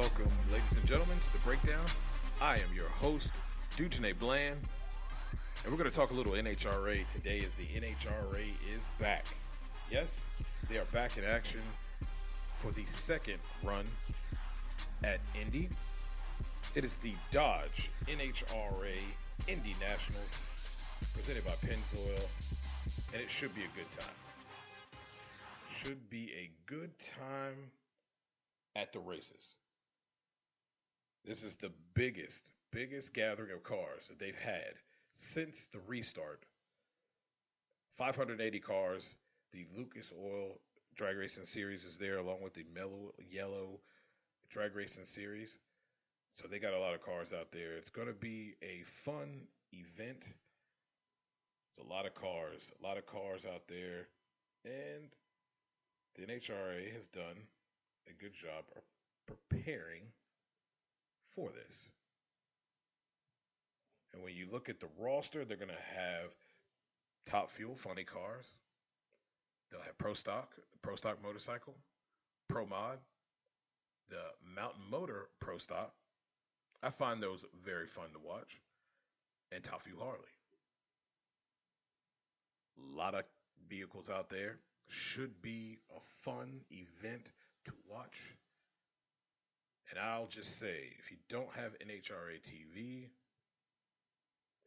Welcome, ladies and gentlemen, to the breakdown. I am your host, Dujunnea Bland, and we're going to talk a little NHRA today. As the NHRA is back, yes, they are back in action for the second run at Indy. It is the Dodge NHRA Indy Nationals, presented by Pennzoil, and it should be a good time. Should be a good time at the races. This is the biggest, biggest gathering of cars that they've had since the restart. 580 cars. The Lucas Oil Drag Racing Series is there, along with the Mello Yello Drag Racing Series. So they got a lot of cars out there. It's going to be a fun event. It's a lot of cars, a lot of cars out there. And the NHRA has done a good job of preparing for this. And when you look at the roster, they're going to have Top Fuel funny cars. They'll have Pro Stock, Pro Stock motorcycle, Pro Mod, the Mountain Motor Pro Stock. I find those very fun to watch. And Top Fuel Harley. A lot of vehicles out there. Should be a fun event to watch. And I'll just say, if you don't have NHRA TV,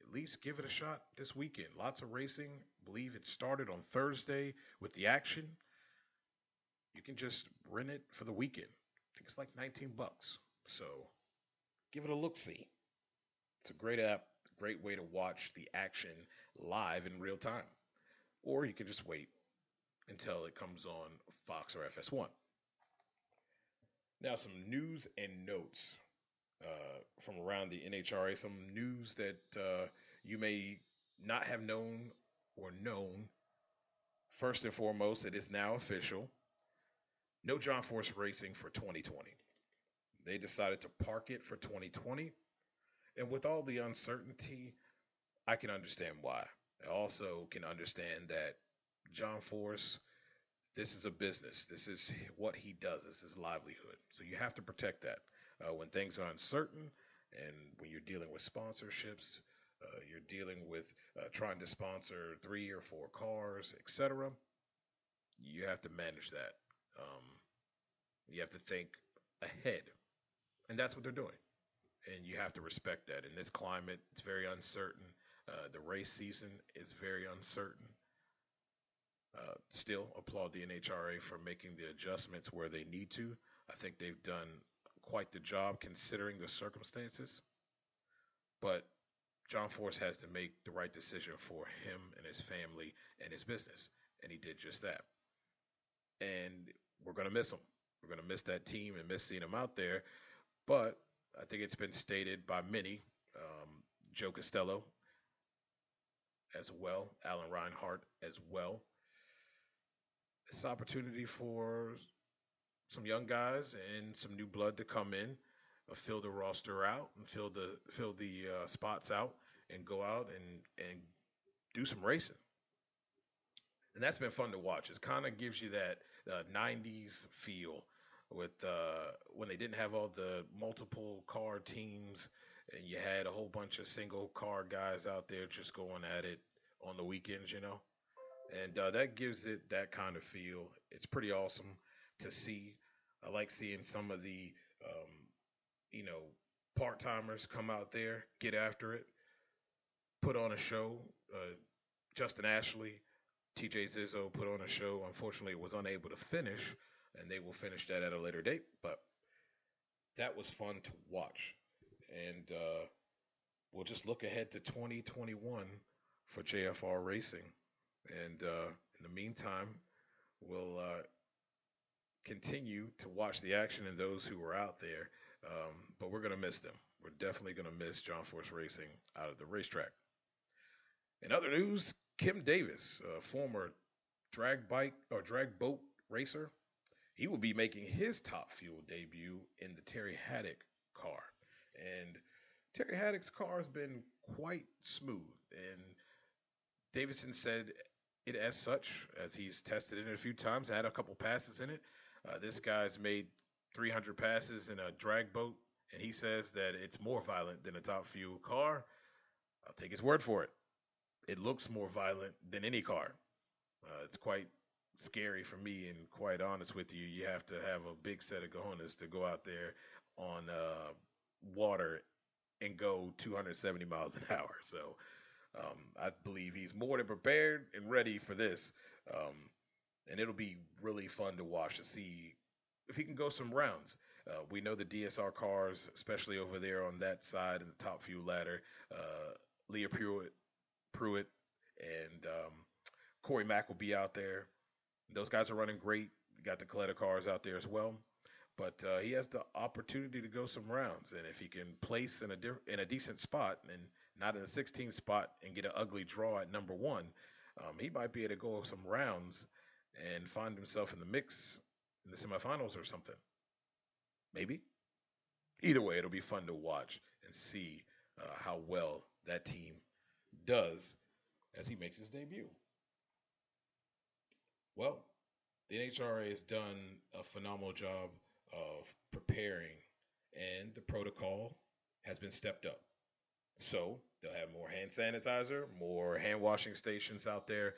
at least give it a shot this weekend. Lots of racing. believe it started on Thursday with the action. You can just rent it for the weekend. I think it's like 19 bucks. So give it a look see. It's a great app, great way to watch the action live in real time. Or you can just wait until it comes on Fox or FS1. Now, some news and notes uh, from around the NHRA, some news that uh, you may not have known or known. First and foremost, it is now official. No John Force Racing for 2020. They decided to park it for 2020. And with all the uncertainty, I can understand why. I also can understand that John Force this is a business. This is what he does. This is livelihood. So you have to protect that. Uh, when things are uncertain and when you're dealing with sponsorships, uh, you're dealing with uh, trying to sponsor three or four cars, etc. You have to manage that. Um, you have to think ahead, and that's what they're doing. And you have to respect that. In this climate, it's very uncertain. Uh, the race season is very uncertain. Uh, still applaud the NHRA for making the adjustments where they need to. I think they've done quite the job considering the circumstances. But John Force has to make the right decision for him and his family and his business. And he did just that. And we're going to miss him. We're going to miss that team and miss seeing him out there. But I think it's been stated by many, um, Joe Costello as well, Alan Reinhart as well, this opportunity for some young guys and some new blood to come in, uh, fill the roster out, and fill the fill the uh, spots out, and go out and and do some racing. And that's been fun to watch. It kind of gives you that uh, 90s feel with uh, when they didn't have all the multiple car teams and you had a whole bunch of single car guys out there just going at it on the weekends, you know. And uh, that gives it that kind of feel. It's pretty awesome to see. I like seeing some of the, um, you know, part timers come out there, get after it, put on a show. Uh, Justin Ashley, TJ Zizzo put on a show. Unfortunately, was unable to finish, and they will finish that at a later date. But that was fun to watch and uh, we'll just look ahead to 2021 for JFR Racing. And uh, in the meantime, we'll uh, continue to watch the action and those who are out there. Um, but we're going to miss them. We're definitely going to miss John Force Racing out of the racetrack. In other news, Kim Davis, a former drag bike or drag boat racer, he will be making his top fuel debut in the Terry Haddock car. And Terry Haddock's car has been quite smooth. And Davison said it as such, as he's tested it a few times, had a couple passes in it. Uh, this guy's made 300 passes in a drag boat, and he says that it's more violent than a top fuel car. I'll take his word for it. It looks more violent than any car. Uh, it's quite scary for me, and quite honest with you, you have to have a big set of cojones to go out there on uh, water and go 270 miles an hour. So um, I believe he's more than prepared and ready for this. Um, and it'll be really fun to watch to see if he can go some rounds. Uh, we know the DSR cars, especially over there on that side in the top fuel ladder, uh, Leah Pruett, Pruett and um, Corey Mack will be out there. Those guys are running great. Got the Kalitta cars out there as well but uh, he has the opportunity to go some rounds, and if he can place in a in a decent spot and not in a 16 spot and get an ugly draw at number one, um, he might be able to go some rounds and find himself in the mix in the semifinals or something. Maybe. Either way, it'll be fun to watch and see uh, how well that team does as he makes his debut. Well, the NHRA has done a phenomenal job of preparing, and the protocol has been stepped up. So they'll have more hand sanitizer, more hand washing stations out there.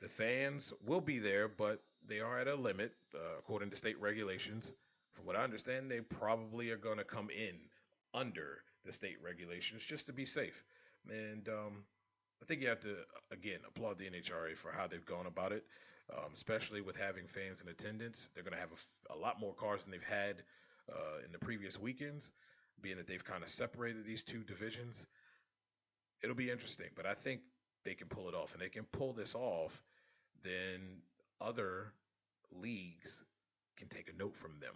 The fans will be there, but they are at a limit uh, according to state regulations. From what I understand, they probably are going to come in under the state regulations just to be safe. And um, I think you have to, again, applaud the NHRA for how they've gone about it um, especially with having fans in attendance. They're going to have a, a, lot more cars than they've had uh, in the previous weekends, being that they've kind of separated these two divisions. It'll be interesting, but I think they can pull it off. And they can pull this off, then other leagues can take a note from them.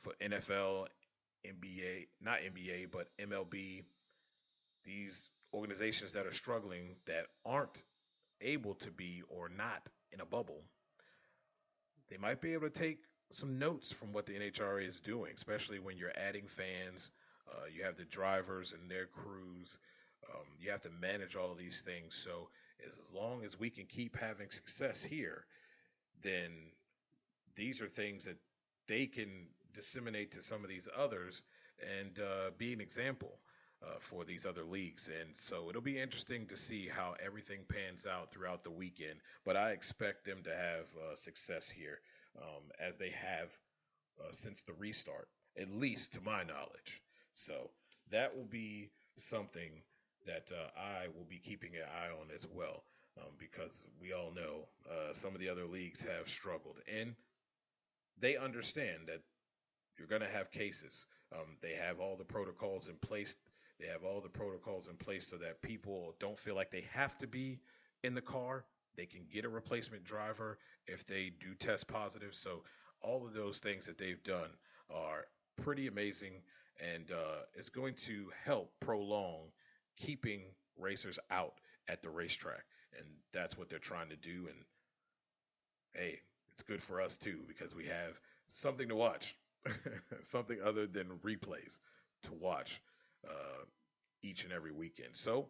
For NFL, NBA, not NBA, but MLB, these organizations that are struggling that aren't able to be or not in a bubble, they might be able to take some notes from what the NHRA is doing, especially when you're adding fans. Uh, you have the drivers and their crews. Um, you have to manage all of these things. So as long as we can keep having success here, then these are things that they can disseminate to some of these others and uh, be an example uh, for these other leagues. And so it'll be interesting to see how everything pans out throughout the weekend. But I expect them to have uh, success here um, as they have uh, since the restart, at least to my knowledge. So that will be something that uh, I will be keeping an eye on as well. Um, because we all know uh, some of the other leagues have struggled. And they understand that you're going to have cases. Um, they have all the protocols in place they have all the protocols in place so that people don't feel like they have to be in the car. They can get a replacement driver if they do test positive. So all of those things that they've done are pretty amazing, and uh, it's going to help prolong keeping racers out at the racetrack, and that's what they're trying to do. And hey, it's good for us too because we have something to watch, something other than replays to watch uh, each and every weekend. So,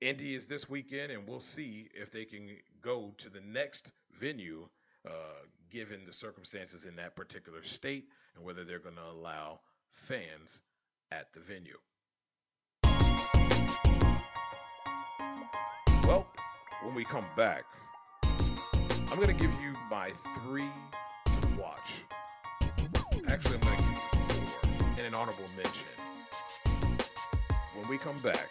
Indy is this weekend, and we'll see if they can go to the next venue, uh, given the circumstances in that particular state, and whether they're going to allow fans at the venue. Well, when we come back, I'm going to give you my three to watch. Actually, I'm going to give you four and an honorable mention. When we come back,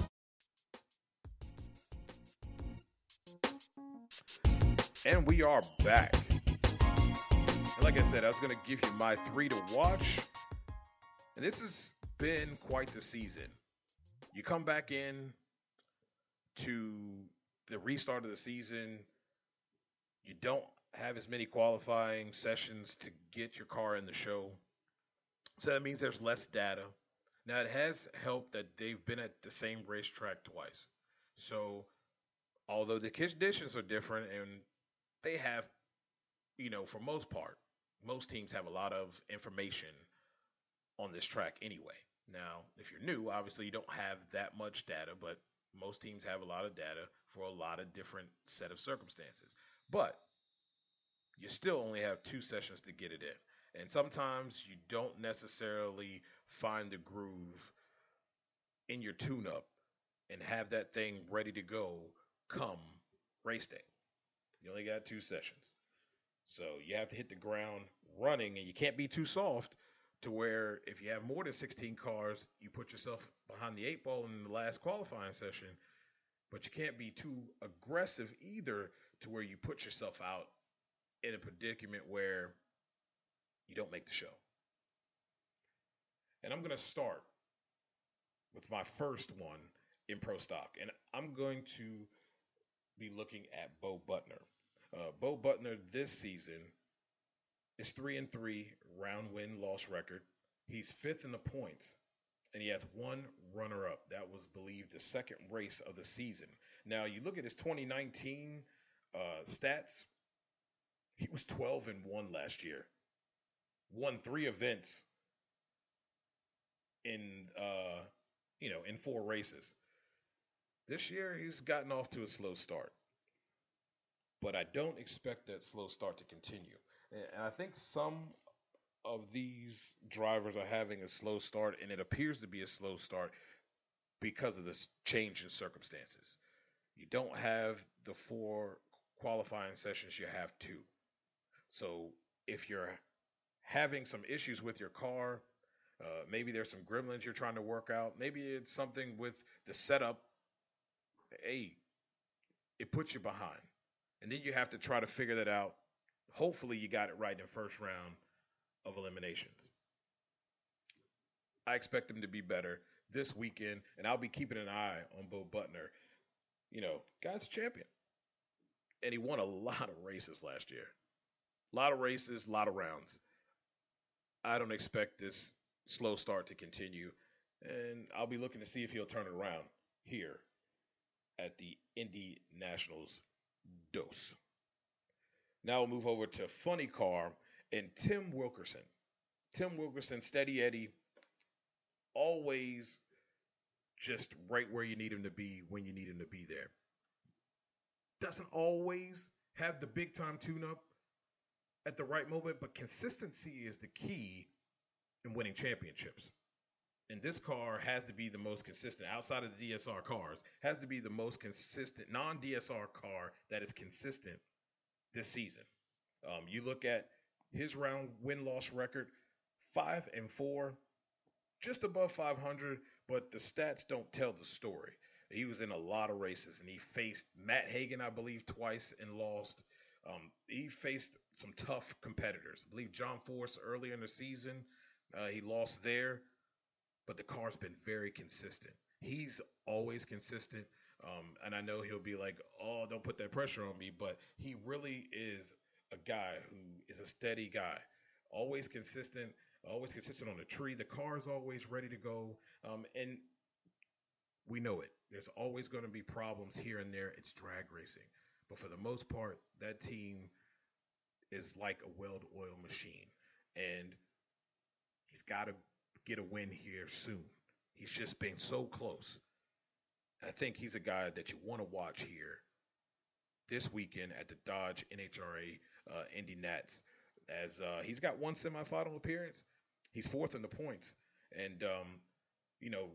And we are back. And like I said, I was going to give you my three to watch. And this has been quite the season. You come back in to the restart of the season, you don't have as many qualifying sessions to get your car in the show. So that means there's less data. Now, it has helped that they've been at the same racetrack twice. So, although the conditions are different and they have, you know, for most part, most teams have a lot of information on this track anyway. Now, if you're new, obviously you don't have that much data, but most teams have a lot of data for a lot of different set of circumstances. But you still only have two sessions to get it in. And sometimes you don't necessarily find the groove in your tune up and have that thing ready to go come race day. You only got two sessions. So you have to hit the ground running and you can't be too soft to where if you have more than 16 cars, you put yourself behind the eight ball in the last qualifying session. But you can't be too aggressive either to where you put yourself out in a predicament where you don't make the show. And I'm going to start with my first one in pro stock. And I'm going to be looking at Bo Butner. Uh, Bo Butner this season is three and three round win loss record. He's fifth in the points, and he has one runner up. That was believed the second race of the season. Now you look at his 2019 uh, stats. He was 12 and one last year. Won three events in uh, you know in four races. This year he's gotten off to a slow start but I don't expect that slow start to continue. And I think some of these drivers are having a slow start, and it appears to be a slow start because of this change in circumstances. You don't have the four qualifying sessions, you have two. So if you're having some issues with your car, uh, maybe there's some gremlins you're trying to work out, maybe it's something with the setup. Hey, it puts you behind and then you have to try to figure that out. Hopefully, you got it right in the first round of eliminations. I expect them to be better this weekend, and I'll be keeping an eye on Bo Butner. You know, guy's a champion, and he won a lot of races last year. A lot of races, a lot of rounds. I don't expect this slow start to continue, and I'll be looking to see if he'll turn it around here at the Indy Nationals dose. Now we'll move over to Funny Car and Tim Wilkerson. Tim Wilkerson, steady Eddie, always just right where you need him to be when you need him to be there. Doesn't always have the big time tune up at the right moment, but consistency is the key in winning championships and this car has to be the most consistent outside of the DSR cars, has to be the most consistent non DSR car that is consistent this season. Um, you look at his round win loss record, five and four, just above 500, but the stats don't tell the story. He was in a lot of races, and he faced Matt Hagan, I believe, twice and lost. Um, he faced some tough competitors. I believe John Force earlier in the season, uh, he lost there, but the car's been very consistent. He's always consistent, um, and I know he'll be like, "Oh, don't put that pressure on me," but he really is a guy who is a steady guy, always consistent, always consistent on the tree. The car is always ready to go, um, and we know it. There's always going to be problems here and there. It's drag racing. But for the most part, that team is like a weld oil machine. And he's got to get a win here soon. He's just been so close. I think he's a guy that you want to watch here this weekend at the Dodge NHRA uh, Indy Nats. As uh, he's got one semifinal appearance, he's fourth in the points. And, um, you know,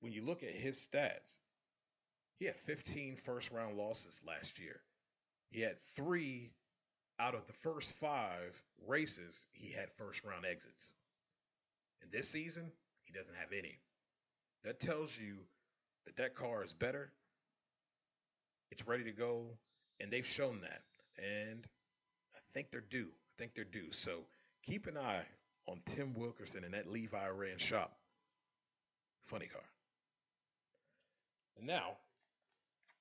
when you look at his stats, he had 15 first round losses last year. He had three out of the first five races, he had first round exits. And this season, he doesn't have any. That tells you that that car is better. It's ready to go, and they've shown that. And I think they're due. I think they're due. So keep an eye on Tim Wilkerson and that Levi, Ray & Shoup. Funny car. And now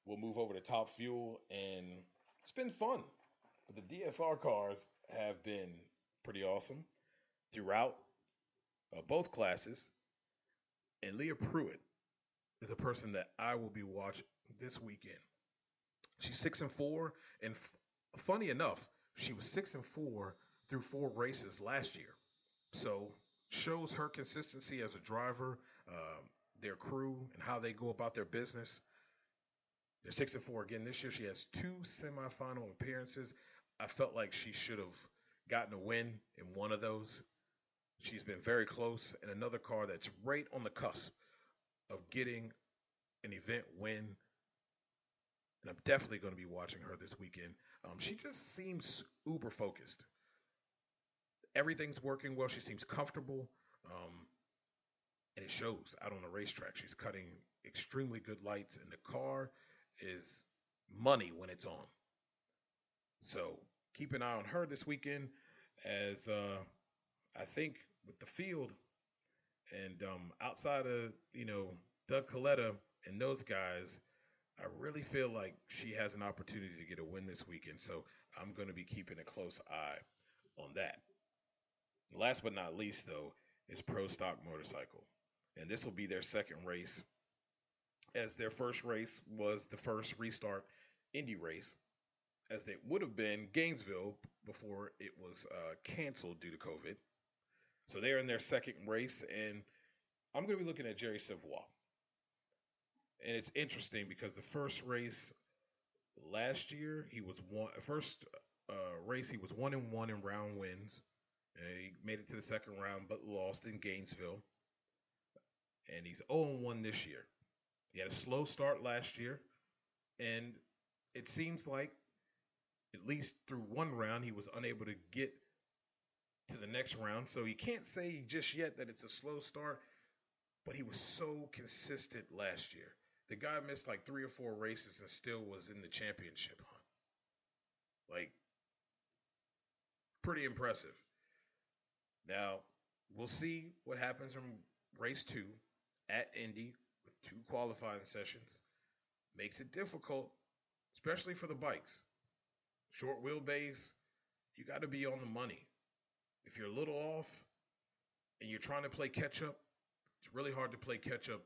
we'll move over to Top Fuel, and it's been fun. But the DSR cars have been pretty awesome throughout uh, both classes. And Leah Pruett is a person that I will be watching this weekend. She's six and four, and f- funny enough, she was six and four through four races last year. So shows her consistency as a driver. Um, their crew and how they go about their business. They're six and four again this year. She has two semifinal appearances. I felt like she should have gotten a win in one of those. She's been very close, and another car that's right on the cusp of getting an event win. And I'm definitely going to be watching her this weekend. Um, she just seems uber focused. Everything's working well. She seems comfortable. Um, and it shows out on the racetrack. She's cutting extremely good lights, and the car is money when it's on. So keep an eye on her this weekend, as uh, I think with the field and um, outside of you know Doug Kalitta and those guys, I really feel like she has an opportunity to get a win this weekend. So I'm going to be keeping a close eye on that. Last but not least, though, is Pro Stock Motorcycle and this will be their second race, as their first race was the first restart Indy race, as they would have been Gainesville before it was uh, canceled due to COVID. So they're in their second race, and I'm going to be looking at Jerry Savoie. And it's interesting because the first race last year, he was one first uh, race he was one and one in round wins. And he made it to the second round, but lost in Gainesville and he's 0 1 this year. He had a slow start last year, and it seems like, at least through one round, he was unable to get to the next round. So he can't say just yet that it's a slow start, but he was so consistent last year. The guy missed like three or four races and still was in the championship hunt. Like, pretty impressive. Now, we'll see what happens from race two at Indy with two qualifying sessions makes it difficult, especially for the bikes. Short wheelbase, you got to be on the money. If you're a little off and you're trying to play catch up, it's really hard to play catch up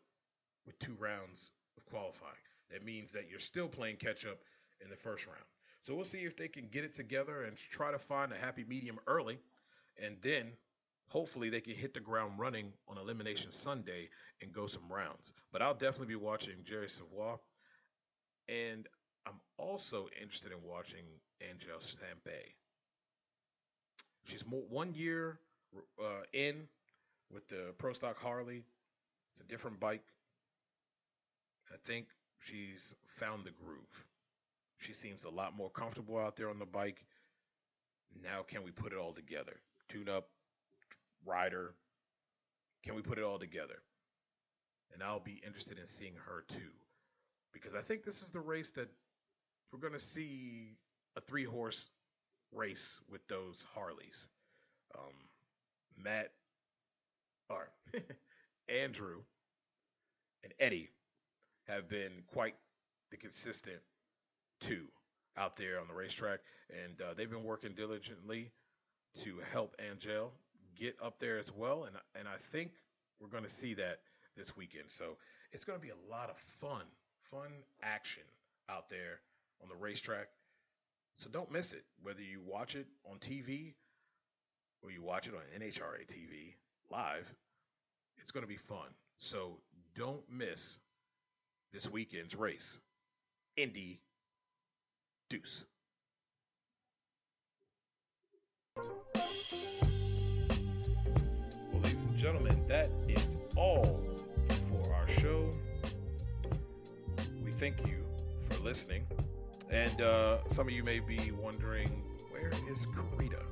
with two rounds of qualifying. That means that you're still playing catch up in the first round. So we'll see if they can get it together and try to find a happy medium early and then hopefully they can hit the ground running on Elimination Sunday and go some rounds. But I'll definitely be watching Jerry Savoie. And I'm also interested in watching Angelle Sampey. She's more, one year uh, in with the Pro Stock Harley. It's a different bike. I think she's found the groove. She seems a lot more comfortable out there on the bike. Now, can we put it all together? Tune up, rider. Can we put it all together? And I'll be interested in seeing her too. because I think this is the race that we're going to see a three horse race with those Harleys. Um, Matt, or Andrew, and Eddie have been quite the consistent two out there on the racetrack, and uh, they've been working diligently to help Angelle get up there as well. And and I think we're going to see that this weekend. So it's going to be a lot of fun, fun action out there on the racetrack. So don't miss it, whether you watch it on TV or you watch it on NHRA TV live. It's going to be fun. So don't miss this weekend's race. Indy Deuce. Well, ladies and gentlemen, that is all for our show. We thank you for listening. And uh, some of you may be wondering, where is Karita?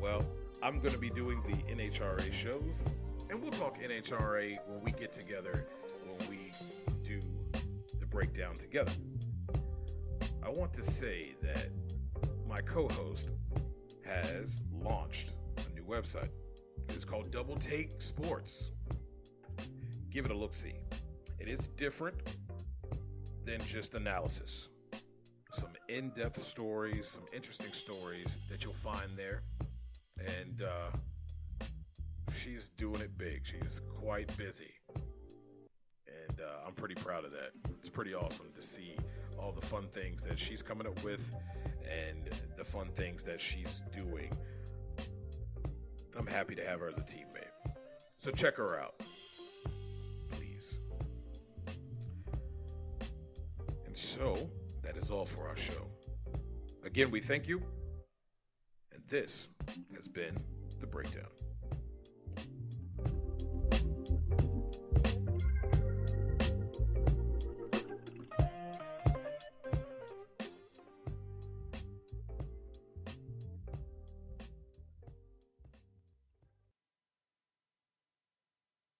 Well, I'm going to be doing the NHRA shows, and we'll talk NHRA when we get together, when we do the breakdown together. I want to say that my co host has launched a new website. It's called Double Take Sports. Give it a look see. It is different than just analysis. In depth stories, some interesting stories that you'll find there. And uh, she's doing it big. She's quite busy. And uh, I'm pretty proud of that. It's pretty awesome to see all the fun things that she's coming up with and the fun things that she's doing. I'm happy to have her as a teammate. So check her out, please. And so that is all for our show. Again, we thank you. And this has been The Breakdown.